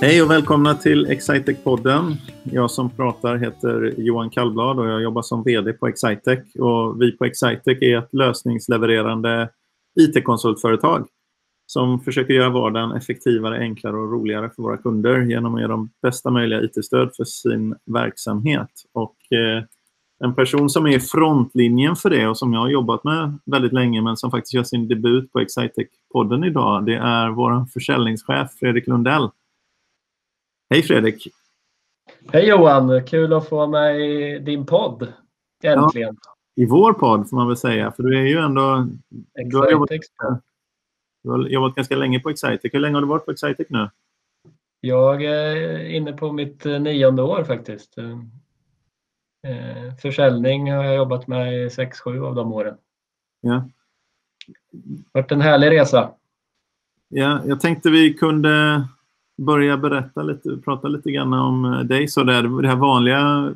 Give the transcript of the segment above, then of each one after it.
Hej och välkomna till Excitec-podden. Jag som pratar heter Johan Kallblad och jag jobbar som VD på Excitec. Och vi på Excitec är ett lösningslevererande IT-konsultföretag som försöker göra vardagen effektivare, enklare och roligare för våra kunder genom att ge dem bästa möjliga IT-stöd för sin verksamhet. Och eh, en person som är i frontlinjen för det och som jag har jobbat med väldigt länge men som faktiskt gör sin debut på Excitec-podden idag, det är vår försäljningschef Fredrik Lundell. Hej Fredrik! Hej Johan! Kul att få med i din podd. Äntligen! Ja, I vår podd får man väl säga, för du är ju ändå... Du har, jobbat, du har jobbat ganska länge på Excitec. Hur länge har du varit på Excitec nu? Jag är inne på mitt eh, nionde år faktiskt. Eh, försäljning har jag jobbat med i sex, sju av de åren. Ja. Varit en härlig resa. Ja, jag tänkte vi kunde börja berätta lite, prata lite grann om eh, dig. Så där, det här vanliga,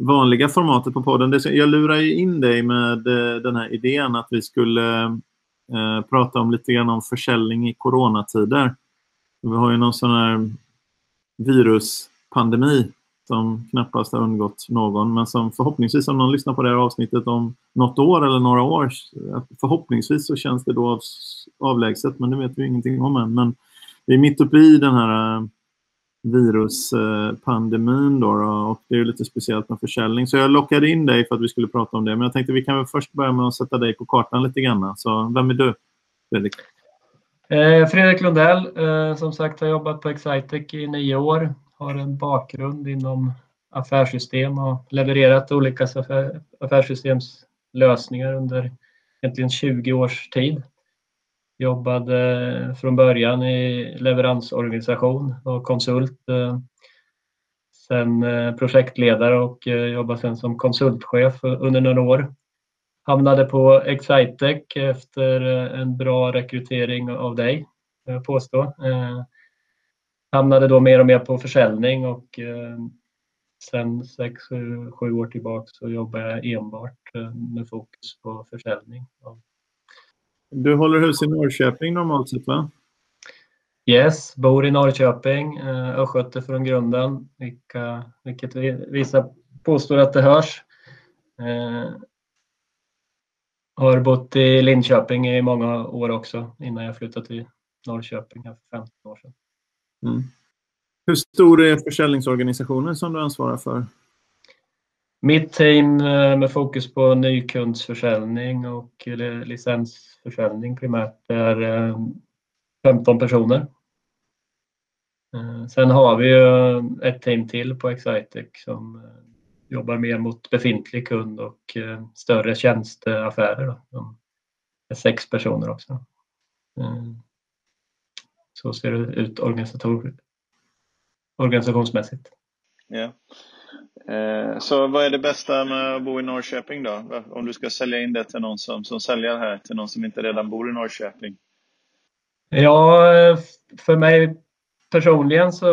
vanliga formatet på podden. jag lurar ju in dig med eh, den här idén att vi skulle eh, prata om lite grann om försäljning i coronatider. Vi har ju någon sån här viruspandemi som knappast har undgått någon, men som förhoppningsvis, om någon lyssnar på det här avsnittet om något år eller några år, förhoppningsvis så känns det då avlägset, men det vet vi ingenting om än. Men vi är mitt uppe i den här eh, viruspandemin då, och det är lite speciellt med försäljning. Så jag lockade in dig för att vi skulle prata om det. Men jag tänkte vi kan väl först börja med att sätta dig på kartan lite grann. Så vem är du, Fredrik? Eh, Fredrik Lundell, eh, som sagt har jobbat på Excitec i nio år. Har en bakgrund inom affärssystem och levererat olika affär, affärssystemslösningar under egentligen 20 års tid. Jobbade från början i leveransorganisation och konsult. Eh, sen eh, projektledare och eh, jobbade sen som konsultchef under några år. Hamnade på Excitec efter en bra rekrytering av dig, jag påstå. Hamnade då mer och mer på försäljning och sen sex, sju år tillbaka så jobbar jag enbart med fokus på försäljning du håller hus i Norrköping normalt sett va? Yes, bor i Norrköping, eh, östgöte från grunden, vilka, vilket vissa påstår att det hörs. Eh, har bott i Linköping i många år också innan jag flyttade till Norrköping för 15 år sedan. Mm. Hur stor är försäljningsorganisationen som du ansvarar för? Mitt team eh, med fokus på nykundsförsäljning och licensförsäljning primärt är eh, 15 personer. Eh, sen har vi ju ett team till på Excitec som jobbar mer mot befintlig kund och större tjänsteaffärer. Då. De är sex personer också. Så ser det ut organisationsmässigt. Ja. Eh, så vad är det bästa med att bo i Norrköping då? Om du ska sälja in det till någon som, som säljer här, till någon som inte redan bor i Norrköping? Ja, för mig personligen så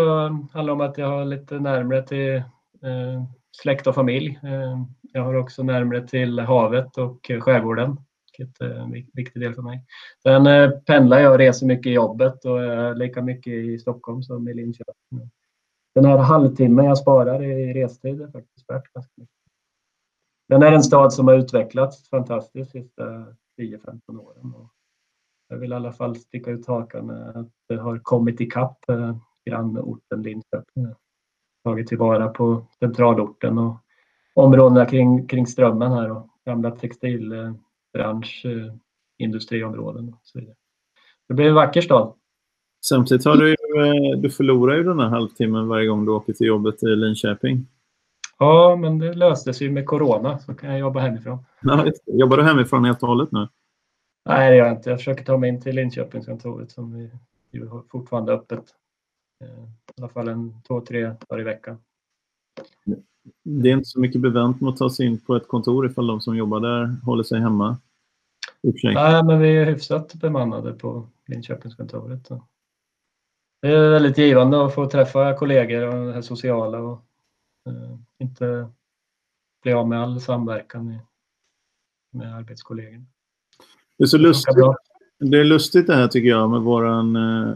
handlar det om att jag har lite närmare till eh, släkt och familj. Eh, jag har också närmare till havet och skärgården, vilket är en viktig del för mig. Sen eh, pendlar jag och reser mycket i jobbet och är lika mycket i Stockholm som i Linköping den här halvtimmen jag sparar i restid är faktiskt värt ganska mycket. Den är en stad som har utvecklats fantastiskt de sista 10-15 åren. Och jag vill i alla fall sticka ut hakan med att det har kommit ikapp eh, grannorten Linköping. Tagit tillvara på centralorten och områdena kring, kring Strömmen här och gamla textilbransch, eh, industriområden och så vidare. Det blir en vacker stad. Samtidigt har du ju, eh, du förlorar ju den här halvtimmen varje gång du åker till jobbet i Linköping. Ja, men det löstes ju med corona så kan jag jobba hemifrån. Ja, Jobbar du hemifrån helt och hållet nu? Nej, det gör jag inte. Jag försöker ta mig in till Linköpingskontoret som har fortfarande öppet. Eh, I alla fall en två, tre dagar i veckan. Det är inte så mycket bevänt med att ta sig in på ett kontor ifall de som jobbar där håller sig hemma? Nej, men vi är hyfsat bemannade på Linköpingskontoret. Så. Det är väldigt givande att få träffa kollegor och det sociala och eh, inte bli av med all samverkan med, arbetskollegorna. Det är så lustigt. Det är lustigt det här tycker jag med våran, eh,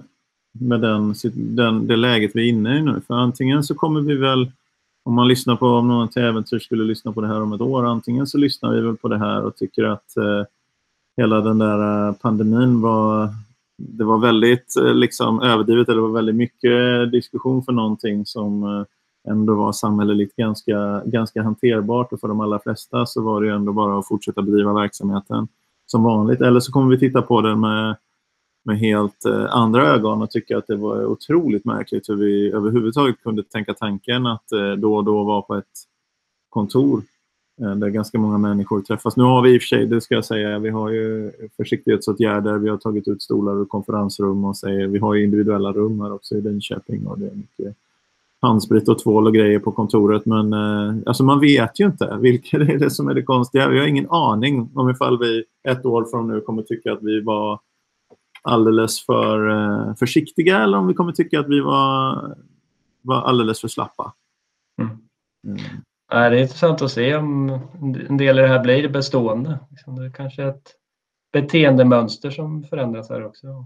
med den, den, det läget vi är inne i nu. För antingen så kommer vi väl, om man lyssnar på, om någon till äventyr skulle lyssna på det här om ett år, antingen så lyssnar vi väl på det här och tycker att eh, hela den där eh, pandemin var, det var väldigt eh, liksom överdrivet, eller det var väldigt mycket diskussion för någonting som eh, ändå var samhälleligt ganska, ganska hanterbart och för de allra flesta så var det ändå bara att fortsätta bedriva verksamheten som vanligt. Eller så kommer vi titta på den med, med helt eh, andra ögon och tycka att det var otroligt märkligt hur vi överhuvudtaget kunde tänka tanken att då och då vara på ett kontor där ganska många människor träffas. Nu har vi i och för sig, det ska jag säga, vi har ju försiktighetsåtgärder, vi har tagit ut stolar ur konferensrum och säger, vi har individuella rum här också i Linköping och det är mycket handsprit och tvål och grejer på kontoret. Men eh, alltså man vet ju inte vilket är det som är det konstiga. Vi har ingen aning om ifall vi ett år från nu kommer tycka att vi var alldeles för eh, försiktiga eller om vi kommer tycka att vi var, var alldeles för slappa. Mm. Mm det är intressant att se om en del av det här blir bestående. Liksom, det är kanske ett beteendemönster som förändras här också.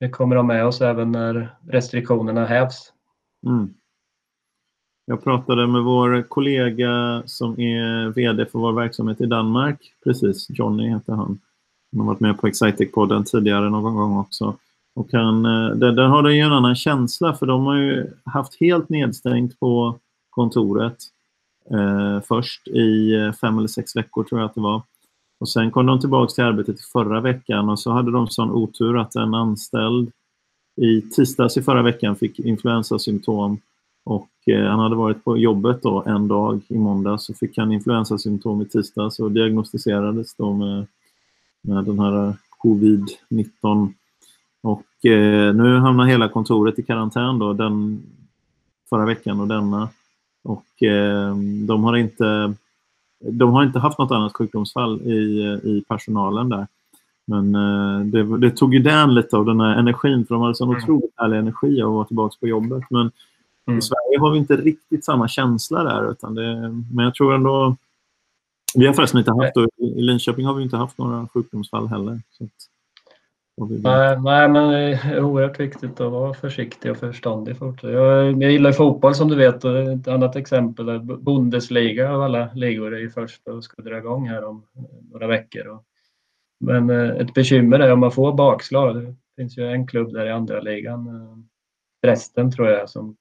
Det kommer de med oss även när restriktionerna hävs. Mm. Jag pratade med vår kollega som är VD för vår verksamhet i Danmark precis. Johnny heter han. Han har varit med på Excitec-podden tidigare någon gång också. Och han, eh, där, där har de ju en annan känsla för de har ju haft helt nedstängt på kontoret eh, först i eh, fem eller sex veckor tror jag att det var. Och sen kom de tillbaka till arbetet i förra veckan och så hade de sån otur att en anställd i tisdags i förra veckan fick influensasymptom och eh, han hade varit på jobbet då en dag i måndag så fick han influensasymptom i tisdags och diagnostiserades då med, med den här covid-19. Och eh, nu hamnar hela kontoret i karantän då, den förra veckan och denna. Och eh, de har inte de har inte haft något annat sjukdomsfall i, i personalen där. Men eh, det, det, tog ju den lite av den här energin, för de hade sån mm. otroligt härlig energi av att vara tillbaka på jobbet. Men mm. i Sverige har vi inte riktigt samma känsla där. Utan det, men jag tror ändå... Vi har förresten inte haft, i Linköping har vi inte haft några sjukdomsfall heller. Så nej, nej, men det är oerhört viktigt att vara försiktig och förståndig. Jag, jag gillar fotboll som du vet och ett annat exempel är Bundesliga av alla ligor är ju först och ska dra igång här om några veckor. Och men eh, ett bekymmer är om man får bakslag. Det finns ju en klubb där i andra ligan, eh, Dresden tror jag, som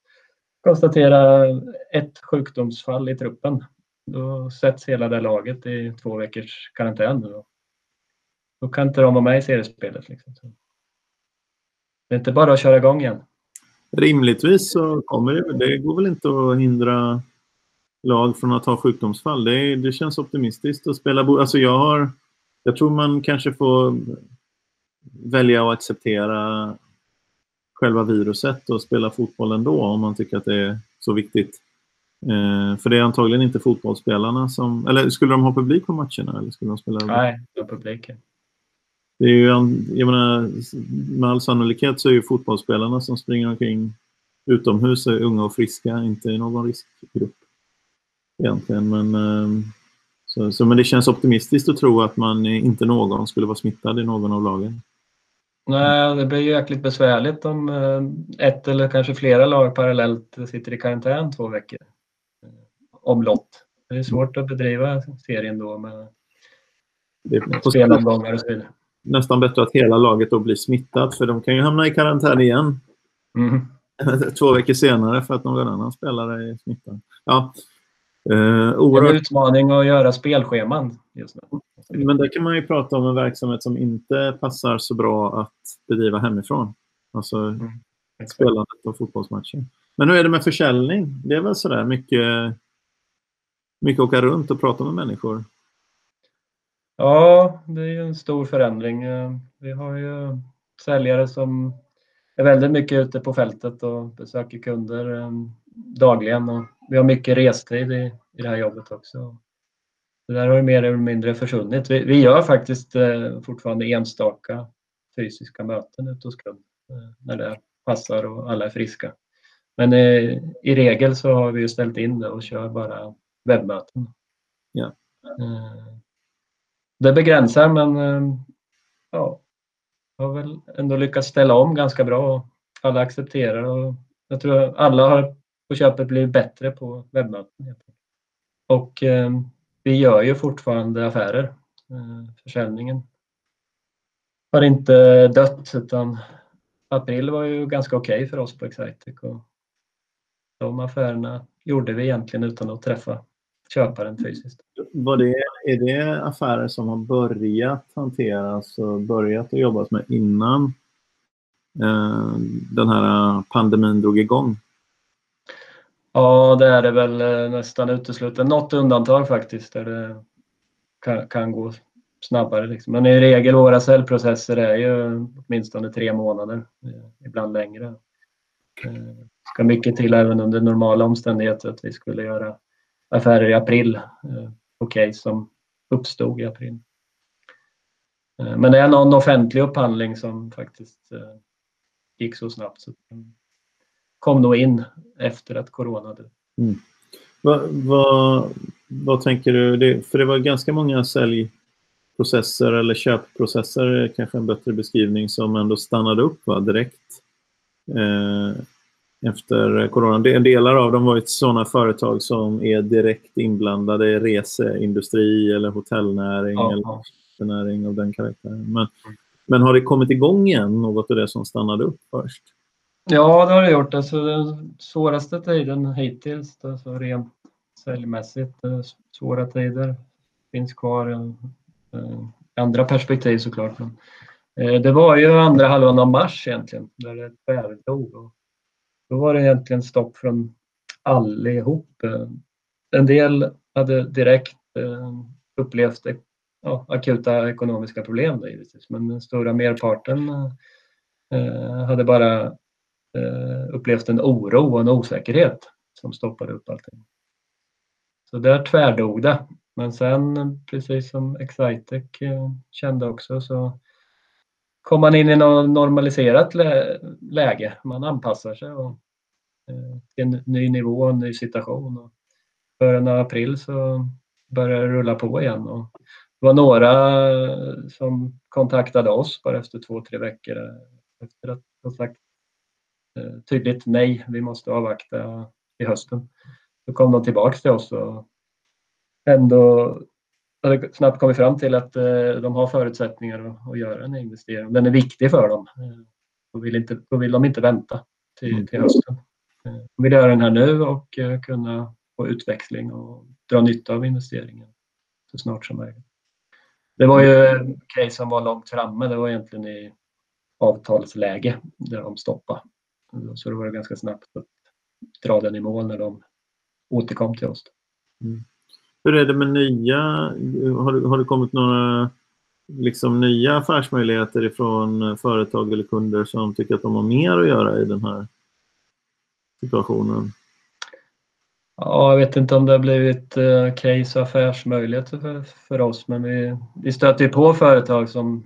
konstaterar ett sjukdomsfall i truppen. Då sätts hela det laget i två veckors karantän. Då, då kan inte de vara med i seriespelet. Liksom. Det är inte bara att köra igång igen. Rimligtvis så kommer det. Det går väl inte att hindra lag från att ha sjukdomsfall. Det, det känns optimistiskt att spela. Alltså jag har jag tror man kanske får välja att acceptera själva viruset och spela fotboll ändå om man tycker att det är så viktigt. Eh, för det är antagligen inte fotbollsspelarna som... Eller skulle de ha publik på matcherna? Eller skulle de spela Nej, det är publiken. Det är ju, jag menar, med all sannolikhet så är ju fotbollsspelarna som springer omkring utomhus är unga och friska, inte i någon riskgrupp egentligen. Men eh, så, så, men det känns optimistiskt att tro att man inte någon skulle vara smittad i någon av lagen. Nej, det blir ju jäkligt besvärligt om eh, ett eller kanske flera lag parallellt sitter i karantän två veckor. Eh, Omlott. Det är svårt att bedriva serien då med, med spelomgångar och så vidare. Nästan bättre att hela laget då blir smittat för de kan ju hamna i karantän igen. Mm. Två veckor senare för att någon annan spelare är smittad. Ja, Eh, oerhört... En utmaning att göra spelscheman just nu. Men där kan man ju prata om en verksamhet som inte passar så bra att bedriva hemifrån. Alltså mm. spelandet av fotbollsmatcher. Men hur är det med försäljning? Det är väl sådär mycket, mycket åka runt och prata med människor? Ja, det är ju en stor förändring. Vi har ju säljare som är väldigt mycket ute på fältet och besöker kunder eh, dagligen. Och vi har mycket restid i, i det här jobbet också. Det där har ju mer eller mindre försvunnit. Vi, vi gör faktiskt eh, fortfarande enstaka fysiska möten ute hos kund eh, när det passar och alla är friska. Men eh, i regel så har vi ju ställt in det och kör bara webbmöten. Ja. Det begränsar men eh, ja, jag har väl ändå lyckats ställa om ganska bra och alla accepterar och jag tror alla har på köpet blivit bättre på webbmöten. Och eh, vi gör ju fortfarande affärer. Eh, försäljningen har inte dött utan april var ju ganska okej okay för oss på Excitec och de affärerna gjorde vi egentligen utan att träffa köparen fysiskt. Var det, är det affärer som har börjat hanteras och börjat att jobbas med innan eh, den här pandemin drog igång? Ja, det är det väl eh, nästan uteslutet. Något undantag faktiskt där det kan, kan gå snabbare. Liksom. Men i regel våra säljprocesser är ju åtminstone tre månader, eh, ibland längre. Eh, ska mycket till även under normala omständigheter att vi skulle göra affärer i april på case som uppstod i april. Eh, men det är någon offentlig upphandling som faktiskt eh, gick så snabbt så den kom nog in efter att corona hade. Mm. Vad, vad, vad tänker du? Det, för det var ganska många säljprocesser eller köpprocesser, kanske en bättre beskrivning, som ändå stannade upp va, direkt eh, efter corona. Delar av dem var ju sådana företag som är direkt inblandade i reseindustri eller hotellnäring ja, eller ja. näring av den karaktären. Men, men har det kommit igång igen, något av det som stannade upp först? Ja, det har det gjort. Alltså, den svåraste tiden hittills, alltså rent säljmässigt, svåra tider finns kvar. Eh, andra perspektiv såklart. Men, eh, det var ju andra halvan av mars egentligen, där det tvärdog. Då var det egentligen stopp från allihop. En del hade direkt eh, upplevt ja, akuta ekonomiska problem då, givetvis, men den stora merparten eh, hade bara eh, upplevt en oro och en osäkerhet som stoppade upp allting. Så där tvärdog det. Men sen, precis som Excitec kände också, så kom man in i något normaliserat läge. Man anpassar sig och, eh, till en ny nivå, en ny situation. Och början av april så började det rulla på igen. Och det var några som kontaktade oss bara efter två, tre veckor eh, efter att ha sagt Eh, tydligt nej, vi måste avvakta i hösten. Då kom de tillbaks till oss och ändå snabbt kommit fram till att eh, de har förutsättningar att, göra en investering. Den är viktig för dem. Eh, då vill, inte, då vill de inte vänta till, mm. till hösten. De vill göra den här nu och kunna få utväxling och dra nytta av investeringen så snart som möjligt. Det var ju en case som var långt framme. Det var egentligen i avtalsläge där de stoppade. Så det var ganska snabbt att dra den i mål när de återkom till oss. Mm. Hur är det med nya, har det, har det kommit några liksom nya affärsmöjligheter ifrån företag eller kunder som tycker att de har mer att göra i den här situationen? Ja, jag vet inte om det har blivit eh, case och affärsmöjligheter för, för oss, men vi, vi stöter på företag som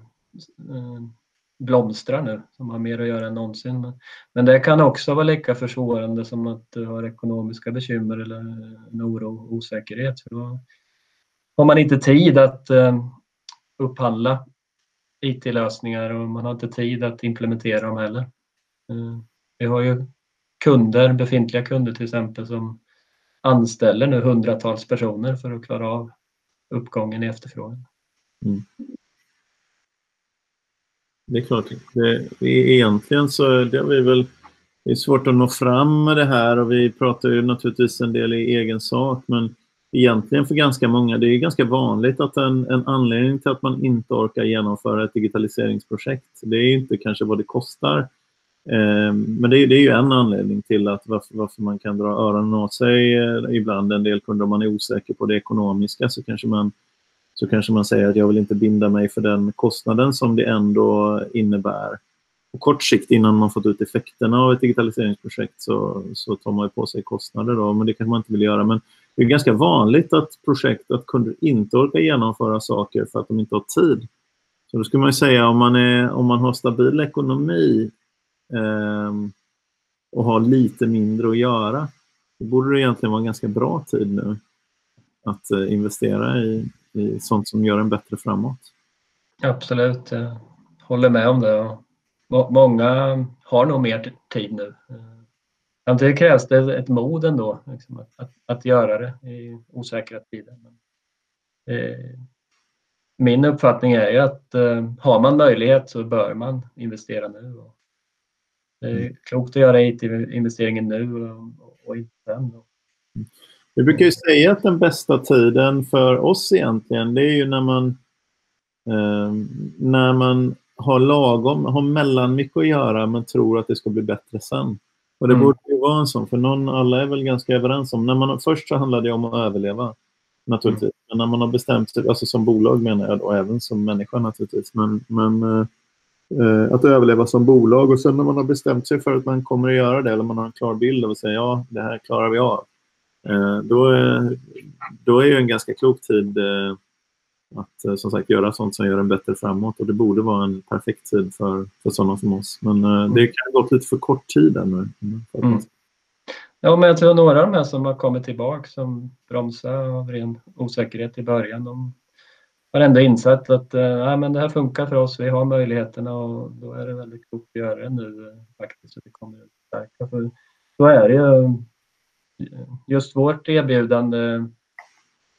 eh, blomstrar nu, som har mer att göra än någonsin. Men det kan också vara lika försvårande som att du har ekonomiska bekymmer eller en oro och osäkerhet. För då har man inte tid att eh, upphandla IT-lösningar och man har inte tid att implementera dem heller. Eh, vi har ju kunder, befintliga kunder till exempel, som anställer nu hundratals personer för att klara av uppgången i efterfrågan. Mm. Det är klart. Det, egentligen så det har vi väl det är svårt att nå fram med det här och vi pratar ju naturligtvis en del i egen sak men egentligen för ganska många, det är ganska vanligt att en, en anledning till att man inte orkar genomföra ett digitaliseringsprojekt, det är inte kanske vad det kostar. Eh, men det är, det är ju en anledning till att varför, varför man kan dra öronen åt sig eh, ibland. En del kunder, om man är osäker på det ekonomiska så kanske man så kanske man säger att jag vill inte binda mig för den kostnaden som det ändå innebär. På kort sikt innan man fått ut effekterna av ett digitaliseringsprojekt så, så tar man på sig kostnader då, men det kanske man inte vill göra. Men det är ganska vanligt att projekt, att kunder inte orkar genomföra saker för att de inte har tid. Så då skulle man säga om man, är, om man har stabil ekonomi eh, och har lite mindre att göra, då borde det egentligen vara en ganska bra tid nu att eh, investera i, i sånt som gör en bättre framåt. Absolut. Jag håller med om det. Många har nog mer tid nu. Samtidigt krävs det ett mod ändå liksom, att, att, att, göra det i osäkra tider. Men, eh, min uppfattning är ju att eh, har man möjlighet så bör man investera nu. Och det är mm. klokt att göra IT-investeringen nu och, och inte sen. Vi brukar ju säga att den bästa tiden för oss egentligen, det är ju när man, eh, när man har lagom, har mellan mycket att göra men tror att det ska bli bättre sen. Och det mm. borde ju vara en sån, för någon, alla är väl ganska överens om, när man, först så handlar det om att överleva naturligtvis. Mm. Men när man har bestämt sig, alltså som bolag menar jag och även som människa naturligtvis, men, men eh, att överleva som bolag och sen när man har bestämt sig för att man kommer att göra det eller man har en klar bild av att säga ja, det här klarar vi av. Eh, då, då är det en ganska klok tid eh, att eh, som sagt göra sånt som gör en bättre framåt och det borde vara en perfekt tid för, för sådana som oss. Men eh, mm. det kan ha gått lite för kort tid ännu. Mm. Ja, men jag tror några av de här som har kommit tillbaka som bromsar av ren osäkerhet i början, de har ändå insett att äh, men det här funkar för oss, vi har möjligheterna och då är det väldigt klokt att göra det nu faktiskt. Så det kommer att stärka. För så är det ju. Just vårt erbjudande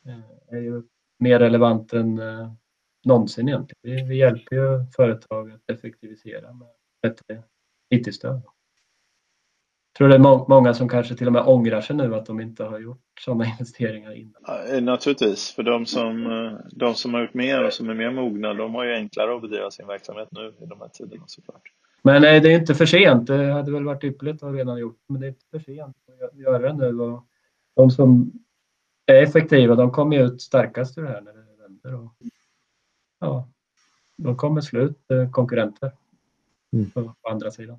eh, är ju mer relevant än eh, någonsin egentligen. Vi, vi hjälper ju företag att effektivisera med bättre IT-stöd. Jag tror det är må många som kanske till och med ångrar sig nu att de inte har gjort sådana investeringar innan. Ja, eh, naturligtvis, för de som, de som har gjort mer och som är mer mogna, de har ju enklare att bedriva sin verksamhet nu i de här tiderna såklart. Men nej, det är inte för sent. Det hade väl varit ypperligt att redan gjort, men det är inte för sent att göra det nu. Och de som är effektiva, de kommer ut starkast ur det här när det vänder. Och, ja, de kommer slut eh, konkurrenter mm. på, på, andra sidan.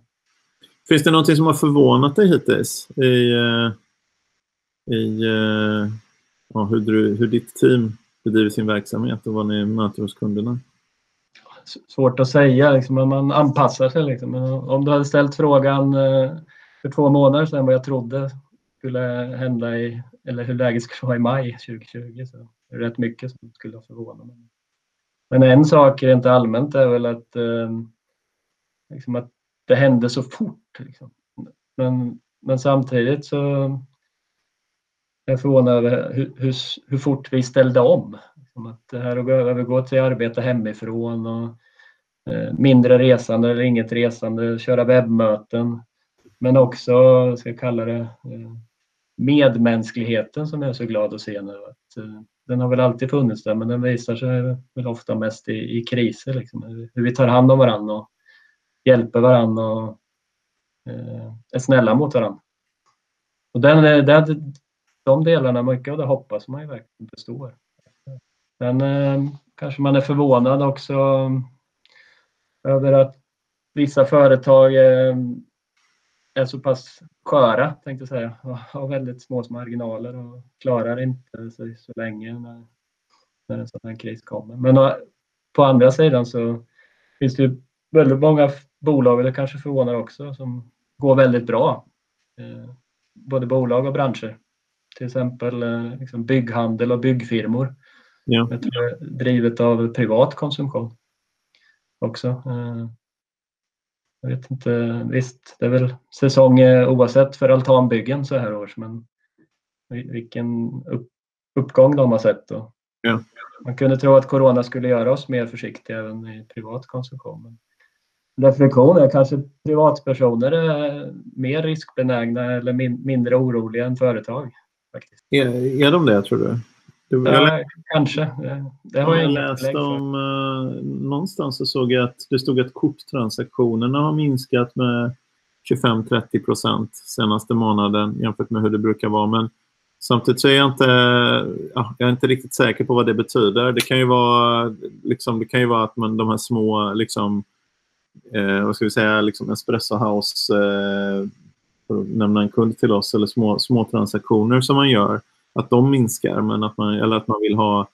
Finns det någonting som har förvånat dig hittills i, eh, i eh, ja, hur, du, hur ditt team bedriver sin verksamhet och vad ni möter hos kunderna? Svårt att säga, liksom, men man anpassar sig. Liksom. Om du hade ställt frågan eh, för två månader sedan vad jag trodde skulle hända i, eller hur läget skulle vara i maj 2020. Så det är rätt mycket som skulle förvåna mig. Men en sak rent allmänt är väl att, eh, liksom att det hände så fort. Liksom. Men, men samtidigt så är jag förvånad över hur, hur, hur fort vi ställde om. Om att det här att övergå till arbete hemifrån och eh, mindre resande eller inget resande, köra webbmöten. Men också, ska jag kalla det, eh, medmänskligheten som jag är så glad att se nu. Att, eh, den har väl alltid funnits där men den visar sig väl ofta mest i, i kriser. Liksom. Hur vi tar hand om varandra och hjälper varandra och är snälla mot varandra. Och den, den, de delarna, mycket av det hoppas man ju verkligen består. Sen eh, kanske man är förvånad också eh, över att vissa företag eh, är så pass sköra, tänkte jag säga, och har väldigt små marginaler och klarar inte sig så länge när, när en sån här kris kommer. Men på andra sidan så finns det ju väldigt många bolag, det kanske förvånar också, som går väldigt bra. Eh, både bolag och branscher. Till exempel eh, liksom bygghandel och byggfirmor. Ja. drivet av privat konsumtion också. Jag vet inte, visst det är väl säsong eh, oavsett för altanbyggen så här års men vilken upp, uppgång de har sett. Då. Ja. Man kunde tro att corona skulle göra oss mer försiktiga även i privat konsumtion. reflektion är kanske privatpersoner är mer riskbenägna eller min, mindre oroliga än företag. Faktiskt. Är, är de det tror du? Du, ja, kanske. Det har jag, jag läst om, uh, någonstans så såg jag att det stod att korttransaktionerna har minskat med 25-30 procent senaste månaden jämfört med hur det brukar vara. Men samtidigt så är jag inte, ja, jag är inte riktigt säker på vad det betyder. Det kan ju vara, liksom, det kan ju vara att man, de här små, liksom, eh, vad ska vi säga, liksom Espresso House, eh, för att nämna en kund till oss, eller små, små transaktioner som man gör att de minskar, men att man, eller att man vill ha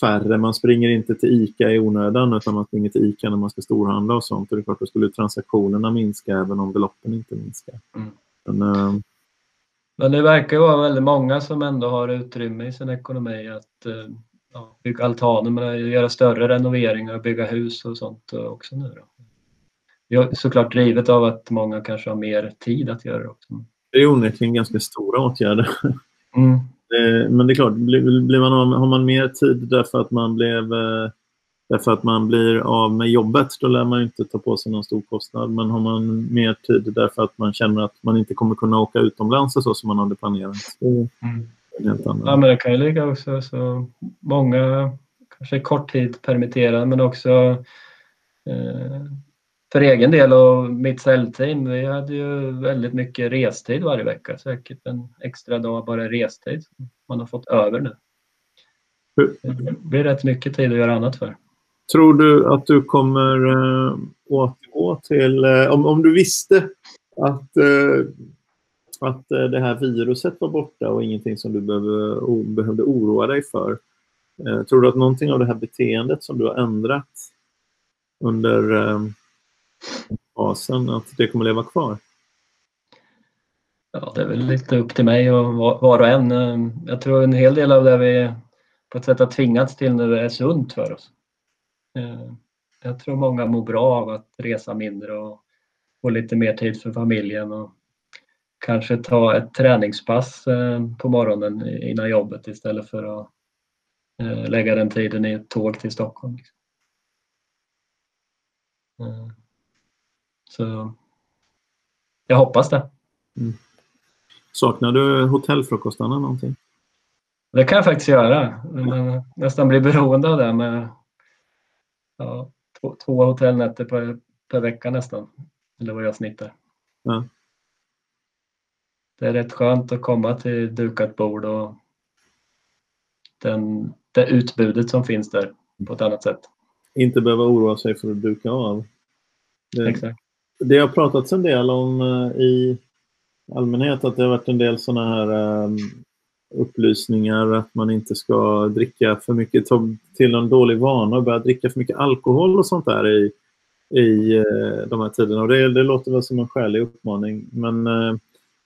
färre. Man springer inte till ICA i onödan utan man springer till ICA när man ska storhandla och sånt. Och det är klart, då skulle transaktionerna minska även om beloppen inte minskar. Mm. Men, äh... men det verkar ju vara väldigt många som ändå har utrymme i sin ekonomi att äh, bygga altaner, men göra större renoveringar, bygga hus och sånt också nu. Då. såklart drivet av att många kanske har mer tid att göra det också. Det är onekligen ganska stora åtgärder. Mm. Eh, men det är klart, blir man, har man mer tid därför att man blev eh, Därför att man blir av med jobbet, då lär man inte ta på sig någon stor kostnad. Men har man mer tid därför att man känner att man inte kommer kunna åka utomlands och så som man hade planerat. Mm. Ja, men det kan ju ligga också så många, kanske kort tid permitterade, men också eh, för egen del och mitt säljteam, vi hade ju väldigt mycket restid varje vecka. Säkert en extra dag bara restid som man har fått över nu. Det blir rätt mycket tid att göra annat för. Tror du att du kommer äh, återgå till... Äh, om, om du visste att, äh, att det här viruset var borta och ingenting som du behöver, o, behövde oroa dig för. tror du att någonting av det här beteendet som du har ändrat under äh, fasen, att det kommer leva kvar? Ja, det är väl lite upp till mig och var och en. Ehm, jag tror en hel del av det vi på ett sätt har tvingats till nu är sunt för oss. Ehm, jag tror många mår bra av att resa mindre och få lite mer tid för familjen och kanske ta ett träningspass ehm, på morgonen innan jobbet istället för att eh, lägga den tiden i ett tåg till Stockholm. Liksom. Så jag hoppas det. Mm. Saknar du hotellfrukostarna någonting? Det kan jag faktiskt göra. Man nästan blir beroende av det med ja, två, två hotellnätter per, per vecka nästan. Eller vad jag snittar. Ja. Det är rätt skönt att komma till dukat bord och den, det utbudet som finns där på ett annat sätt. Inte behöva oroa sig för att duka av. Det, Exakt det har pratats en del om eh, i allmänhet att det har varit en del sådana här um, upplysningar att man inte ska dricka för mycket, ta till en dålig vana och börja dricka för mycket alkohol och sånt där i, i eh, de här tiderna. Och det, det låter väl som en skälig uppmaning. Men eh,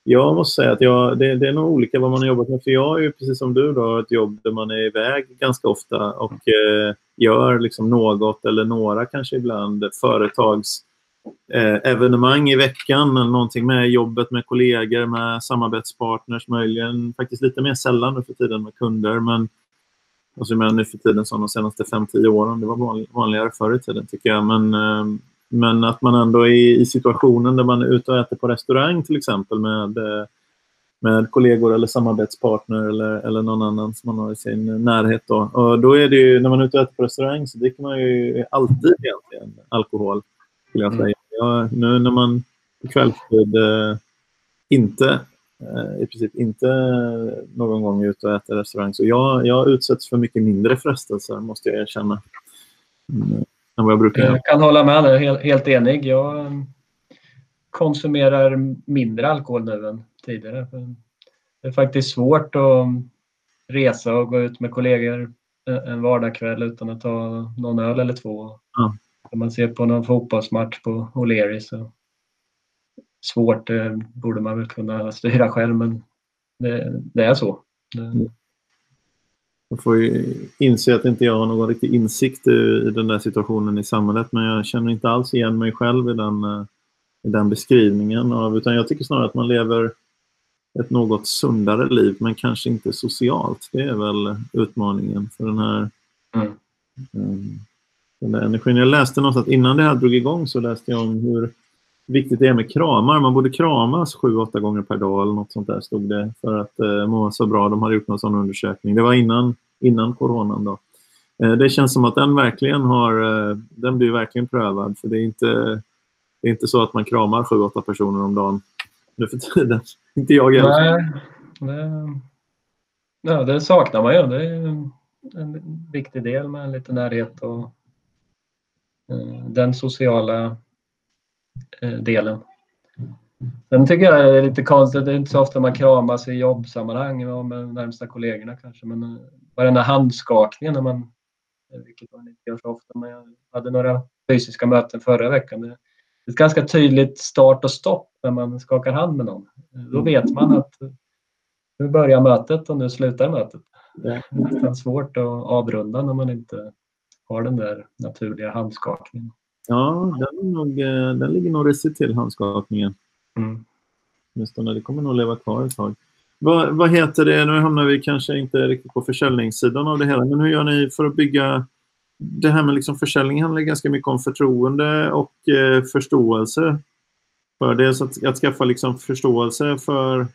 jag måste säga att jag, det, det, är nog olika vad man har jobbat med. För jag är ju precis som du då ett jobb där man är iväg ganska ofta och eh, gör liksom något eller några kanske ibland företags eh, evenemang i veckan eller någonting med jobbet med kollegor, med samarbetspartners möjligen. Faktiskt lite mer sällan nu för tiden med kunder. Men alltså, och så nu för tiden som de senaste 5-10 åren. Det var vanligare förr i tiden tycker jag. Men, eh, men att man ändå är i situationen där man är ute och äter på restaurang till exempel med, eh, med kollegor eller samarbetspartner eller, eller någon annan som man har i sin närhet. Då. Och då är det ju, när man är ute och äter på restaurang så dricker man ju alltid egentligen alkohol skulle jag mm. säga. Ja, nu när man på kvällstid eh, inte eh, i princip inte någon gång är ute och äter restaurang. Så jag, jag utsätts för mycket mindre frestelser, måste jag erkänna. Mm, än vad jag brukar Jag kan hålla med dig, helt, helt enig. Jag konsumerar mindre alkohol nu än tidigare. Det är faktiskt svårt att resa och gå ut med kollegor en vardagskväll utan att ta någon öl eller två. Ja. Om man ser på någon fotbollsmatch på O'Leary så svårt, det borde man väl kunna styra själv men det, det är så. Det... Jag får ju inse att inte jag har någon riktig insikt i den där situationen i samhället men jag känner inte alls igen mig själv i den, i den beskrivningen. Av, utan jag tycker snarare att man lever ett något sundare liv men kanske inte socialt. Det är väl utmaningen för den här mm. um, den där energin. Jag läste någonstans, innan det här drog igång så läste jag om hur viktigt det är med kramar. Man borde kramas sju, åtta gånger per dag eller något sånt där stod det för att eh, må så bra. De hade gjort någon sån undersökning. Det var innan, innan coronan då. Eh, det känns som att den verkligen har, eh, den blir verkligen prövad för det är inte, det är inte så att man kramar sju, åtta personer om dagen nu för tiden. inte jag heller. Nej, det, ja, det saknar man ju. Det är en viktig del med lite närhet och den sociala eh, delen. Sen tycker jag det är lite konstigt, det är inte så ofta man kramas i jobbsammanhang med närmsta kollegorna kanske, men eh, här handskakningen när man, vilket man inte gör så ofta, men jag hade några fysiska möten förra veckan. Det är ett ganska tydligt start och stopp när man skakar hand med någon. Då vet man att nu börjar mötet och nu slutar mötet. Det är nästan svårt att avrunda när man inte har den där naturliga handskakningen. Ja, den, nog, eh, den ligger nog risigt till, handskakningen. Mm. Åtminstone, det kommer nog leva kvar ett tag. Vad, vad heter det, nu hamnar vi kanske inte riktigt på försäljningssidan av det hela, men hur gör ni för att bygga det här med liksom försäljning handlar ganska mycket om förtroende och eh, förståelse. För dels att, att skaffa liksom förståelse för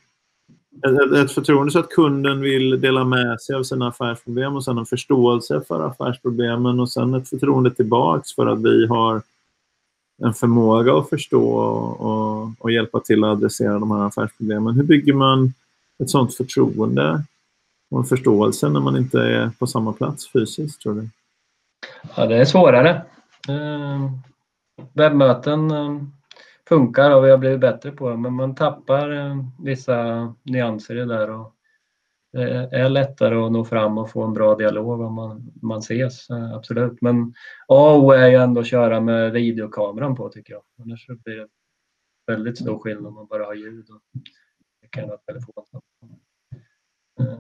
ett, ett förtroende så att kunden vill dela med sig av sina affärsproblem och sen en förståelse för affärsproblemen och sen ett förtroende tillbaks för att vi har en förmåga att förstå och, och, och hjälpa till att adressera de här affärsproblemen. Hur bygger man ett sådant förtroende och en förståelse när man inte är på samma plats fysiskt, tror du? Ja, det är svårare. Eh, webbmöten eh, funkar och vi har blivit bättre på det, men man tappar eh, vissa nyanser i det där. Och det är lättare att nå fram och få en bra dialog om man, man ses, eh, absolut. Men A och O är ju ändå att köra med videokameran på tycker jag. Annars blir det väldigt stor skillnad om man bara har ljud och kan ha telefon.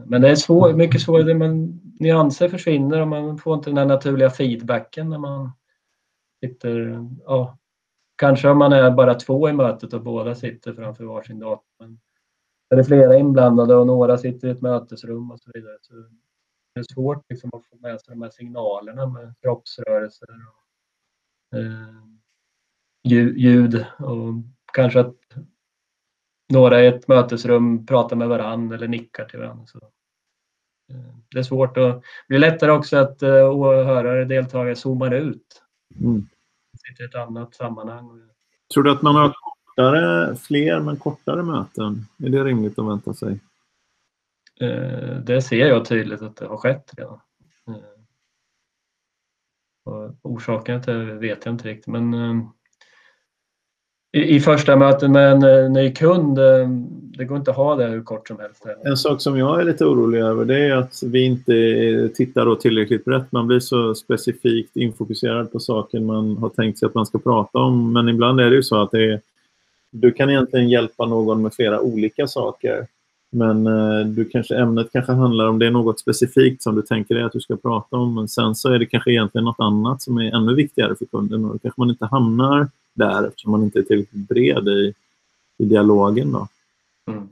Men det är svår, mycket svårare, men nyanser försvinner och man får inte den här naturliga feedbacken när man sitter, ja, kanske om man är bara två i mötet och båda sitter framför varsin dator. Men är det flera inblandade och några sitter i ett mötesrum och så vidare så det är svårt liksom att få med sig de här signalerna med kroppsrörelser och eh, ljud och kanske att några i ett mötesrum pratar med varandra eller nickar till varandra. Så, eh, det är svårt och det blir lättare också att eh, åhörare, deltagare zoomar ut. Mm. Sitter i ett annat sammanhang. Tror du att man har kortare, fler men kortare möten? Är det rimligt att vänta sig? Uh, det ser jag tydligt att det har skett redan. Och orsaken till det vet jag inte riktigt men i, i första mötet med en uh, ny kund, uh, det går inte att ha det hur kort som helst. En sak som jag är lite orolig över det är att vi inte tittar då tillräckligt brett. Man blir så specifikt infokuserad på saker man har tänkt sig att man ska prata om. Men ibland är det ju så att det är, du kan egentligen hjälpa någon med flera olika saker. Men eh, du kanske, ämnet kanske handlar om det är något specifikt som du tänker dig att du ska prata om. Men sen så är det kanske egentligen något annat som är ännu viktigare för kunden. Och då kanske man inte hamnar där eftersom man inte är tillräckligt bred i, i dialogen. Då. Mm.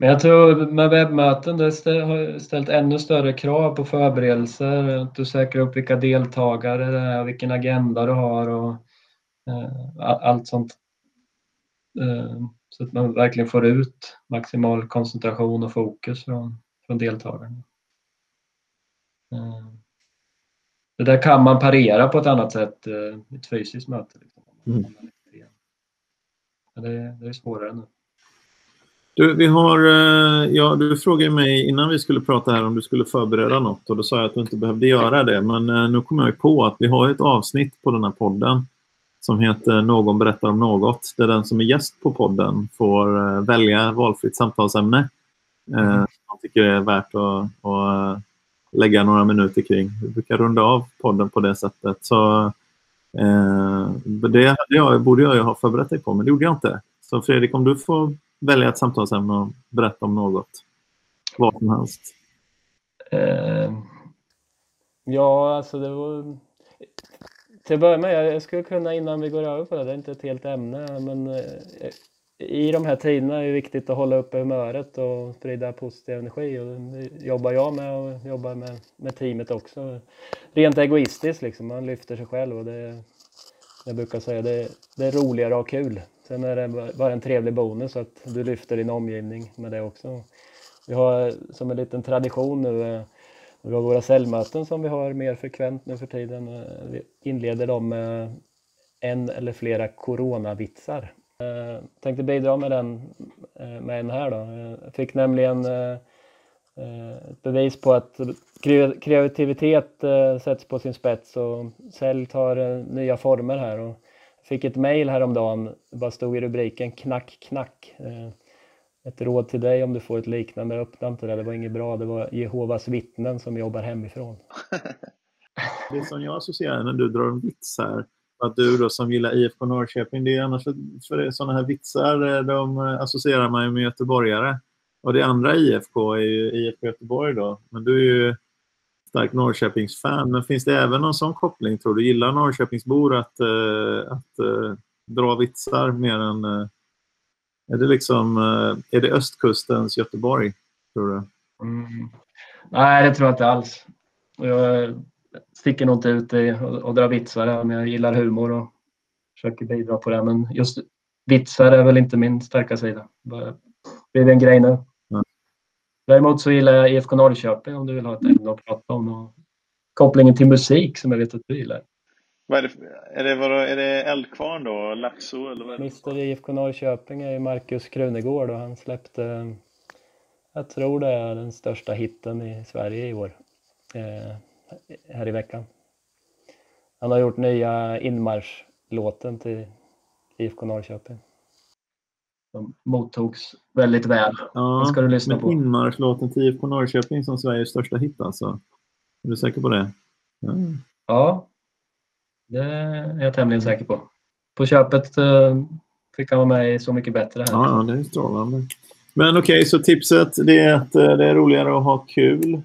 Men jag tror med webbmöten det har ställt ännu större krav på förberedelser. Att du säkrar upp vilka deltagare det är, vilken agenda du har och eh, allt sånt. Eh, så att man verkligen får ut maximal koncentration och fokus från, från deltagarna. Eh, det där kan man parera på ett annat sätt i eh, ett fysiskt möte. Liksom. Mm. Men det, det är svårare nu. Du, vi har, eh, ja, du frågade mig innan vi skulle prata här om du skulle förbereda något och då sa jag att du inte behövde göra det. Men eh, nu kommer jag på att vi har ett avsnitt på den här podden som heter Någon berättar om något. Där den som är gäst på podden får välja valfritt samtalsämne. Mm. Man tycker det är värt att, att lägga några minuter kring. Vi brukar runda av podden på det sättet. Så, eh, det jag, borde jag ju ha förberett dig på, men det gjorde jag inte. Så Fredrik, om du får välja ett samtalsämne och berätta om något. Vad som helst. Eh, ja, alltså det var... Till att börja med, jag skulle kunna innan vi går över på det, det är inte ett helt ämne, men eh, i de här tiderna är det viktigt att hålla uppe humöret och sprida positiv energi. Och det jobbar jag med och jobbar med, med teamet också. Rent egoistiskt liksom, man lyfter sig själv och det jag brukar säga det, det är roligare att ha kul. Sen är det bara en trevlig bonus att du lyfter din omgivning med det också. Vi har som en liten tradition nu, eh, vi har våra säljmöten som vi har mer frekvent nu för tiden. Eh, vi inleder dem med en eller flera coronavitsar Eh, tänkte bidra med den eh, med en här då. Eh, jag fick nämligen eh, eh, ett bevis på att kreativitet sätts på sin spets och sälj tar nya former här. Och fick ett mejl häromdagen, det bara stod i rubriken knack knack. Ett råd till dig om du får ett liknande, öppna inte det, det var inget bra. Det var Jehovas vittnen som jobbar hemifrån. Det som jag associerar när du drar en vits här, att du då som gillar IFK Norrköping, det är annars för, för sådana här vitsar eh, de eh, associerar man ju med göteborgare. Och det andra IFK är ju IFK Göteborg då. Men du är ju stark Norrköpingsfan, men finns det även någon sån koppling tror du? Gillar Norrköpingsbor att, uh, att uh, dra vitsar mer än... Uh, är det liksom... är det östkustens Göteborg, tror du? Mm. Nej, det tror jag inte alls. Jag sticker nog inte ut i och, och drar vitsar, men jag gillar humor och försöker bidra på det. Men just vitsar är väl inte min starka sida. Det blir en grej nu. Mm. Däremot så gillar jag IFK Norrköping om du vill ha ett ämne att prata om. Och kopplingen till musik som jag vet att du gillar. Vad är, det, är, det, vad, är det Eldkvarn då? Laxo? Eller vad Mr IFK Norrköping är ju Markus Krunegård och han släppte, jag tror det är den största hitten i Sverige i år. Eh, här i veckan. Han har gjort nya inmarschlåten till IFK Norrköping. Som mottogs väldigt väl. Ja, Den ska du lyssna på. Inmarschlåten till IFK Norrköping som Sveriges största hit alltså. Är du säker på det? Ja. ja, det är jag tämligen säker på. På köpet uh, fick han vara med i Så mycket bättre. Här. Ja, det är strålande. Men okej, okay, så tipset det är att uh, det är roligare att ha kul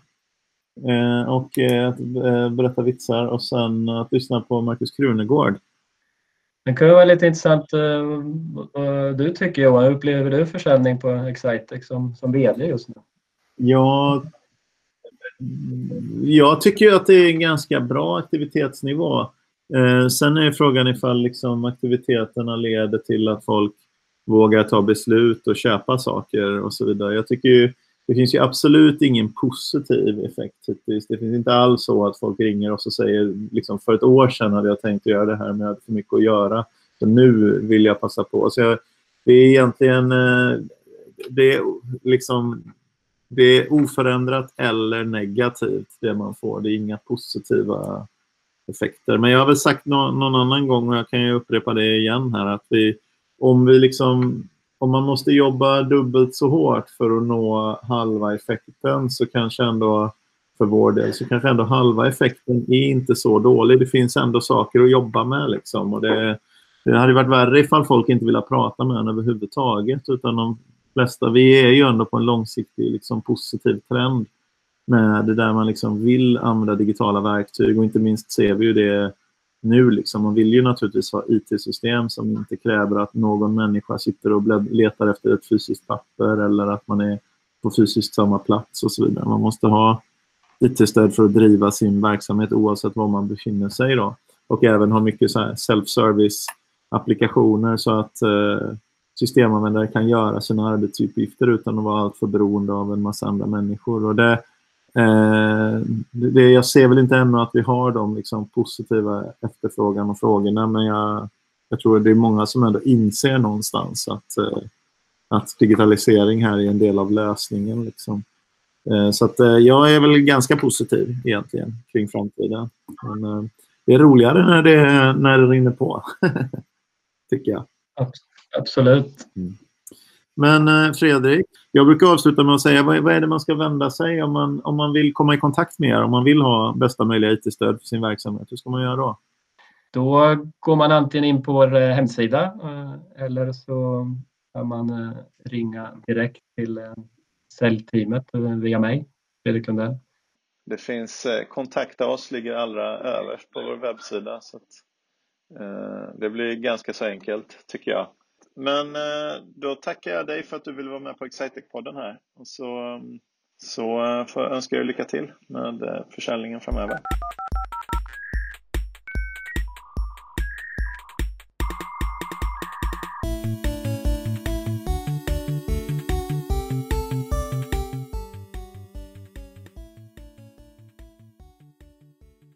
och att berätta vitsar och sen att lyssna på Markus Krunegård. Det kan vara lite intressant vad du tycker Johan. Hur upplever du försäljning på Excitec som, som VD just nu? Ja, jag tycker att det är en ganska bra aktivitetsnivå. Eh, sen är frågan ifall liksom aktiviteterna leder till att folk vågar ta beslut och köpa saker och så vidare. Jag tycker ju, det finns ju absolut ingen positiv effekt hittills. Det finns inte alls så att folk ringer och säger liksom för ett år sedan hade jag tänkt göra det här men jag hade för mycket att göra. Så nu vill jag passa på. Så jag, det är egentligen eh, det är liksom det är oförändrat eller negativt det man får. Det är inga positiva effekter. Men jag har väl sagt no någon annan gång och jag kan ju upprepa det igen här att vi, om vi liksom om man måste jobba dubbelt så hårt för att nå halva effekten så kanske ändå för vår del så kanske ändå halva effekten är inte så dålig. Det finns ändå saker att jobba med liksom och det, det hade varit värre ifall folk inte ville prata med en överhuvudtaget utan de flesta, vi är ju ändå på en långsiktig liksom, positiv trend med det där man liksom vill använda digitala verktyg och inte minst ser vi ju det nu. Liksom. Man vill ju naturligtvis ha IT-system som inte kräver att någon människa sitter och letar efter ett fysiskt papper eller att man är på fysiskt samma plats och så vidare. Man måste ha IT-stöd för att driva sin verksamhet oavsett var man befinner sig. Då. Och även ha mycket self-service applikationer så att eh, systemanvändare kan göra sina arbetsuppgifter utan att vara alltför beroende av en massa andra människor. Och det, Eh, det, jag ser väl inte ännu att vi har de liksom, positiva efterfrågan och frågorna men jag, jag tror att det är många som ändå inser någonstans att, eh, att digitalisering här är en del av lösningen. Liksom. Eh, så att, eh, jag är väl ganska positiv egentligen kring framtiden. Men, eh, det är roligare när det, när det rinner på, tycker jag. Absolut. Mm. Men eh, Fredrik, jag brukar avsluta med att säga vad, vad är det man ska vända sig om man, om man vill komma i kontakt med er, om man vill ha bästa möjliga IT-stöd för sin verksamhet. Hur ska man göra då? Då går man antingen in på vår eh, hemsida eh, eller så kan man ringa direkt till säljteamet via mig, Fredrik Lundell. Det finns kontakta oss, ligger allra överst på vår webbsida. Så att, eh, det blir ganska så enkelt tycker jag. Men eh, då tackar jag dig för att du ville vara med på Excitec-podden här. Och så, mm, så eh, får jag önska er lycka till med eh, försäljningen framöver.